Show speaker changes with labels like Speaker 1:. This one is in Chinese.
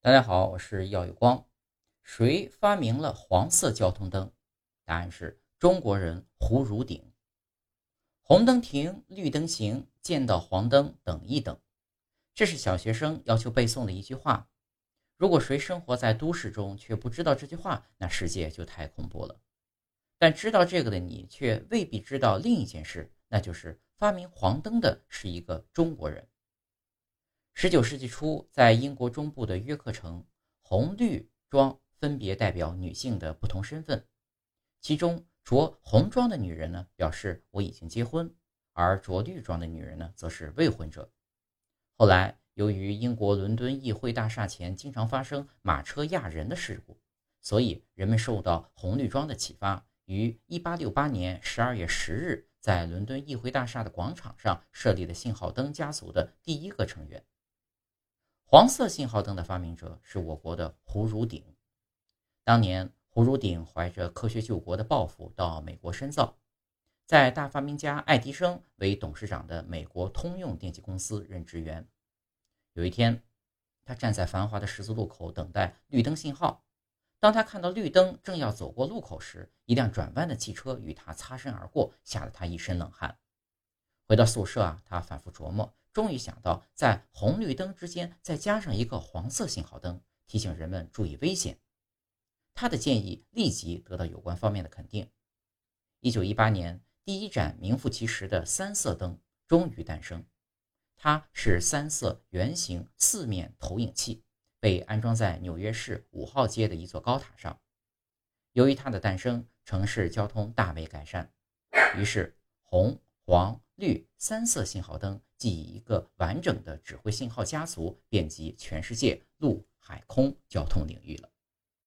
Speaker 1: 大家好，我是耀有光。谁发明了黄色交通灯？答案是中国人胡汝鼎。红灯停，绿灯行，见到黄灯等一等。这是小学生要求背诵的一句话。如果谁生活在都市中却不知道这句话，那世界就太恐怖了。但知道这个的你，却未必知道另一件事，那就是发明黄灯的是一个中国人。十九世纪初，在英国中部的约克城，红绿装分别代表女性的不同身份。其中，着红装的女人呢，表示我已经结婚；而着绿装的女人呢，则是未婚者。后来，由于英国伦敦议会大厦前经常发生马车压人的事故，所以人们受到红绿装的启发，于1868年12月10日，在伦敦议会大厦的广场上设立了信号灯家族的第一个成员。黄色信号灯的发明者是我国的胡汝鼎。当年，胡汝鼎怀着科学救国的抱负到美国深造，在大发明家爱迪生为董事长的美国通用电气公司任职员。有一天，他站在繁华的十字路口等待绿灯信号。当他看到绿灯正要走过路口时，一辆转弯的汽车与他擦身而过，吓得他一身冷汗。回到宿舍啊，他反复琢磨。终于想到，在红绿灯之间再加上一个黄色信号灯，提醒人们注意危险。他的建议立即得到有关方面的肯定。一九一八年，第一盏名副其实的三色灯终于诞生。它是三色圆形四面投影器，被安装在纽约市五号街的一座高塔上。由于它的诞生，城市交通大为改善。于是，红。黄、绿三色信号灯即以一个完整的指挥信号家族遍及全世界陆海空交通领域了。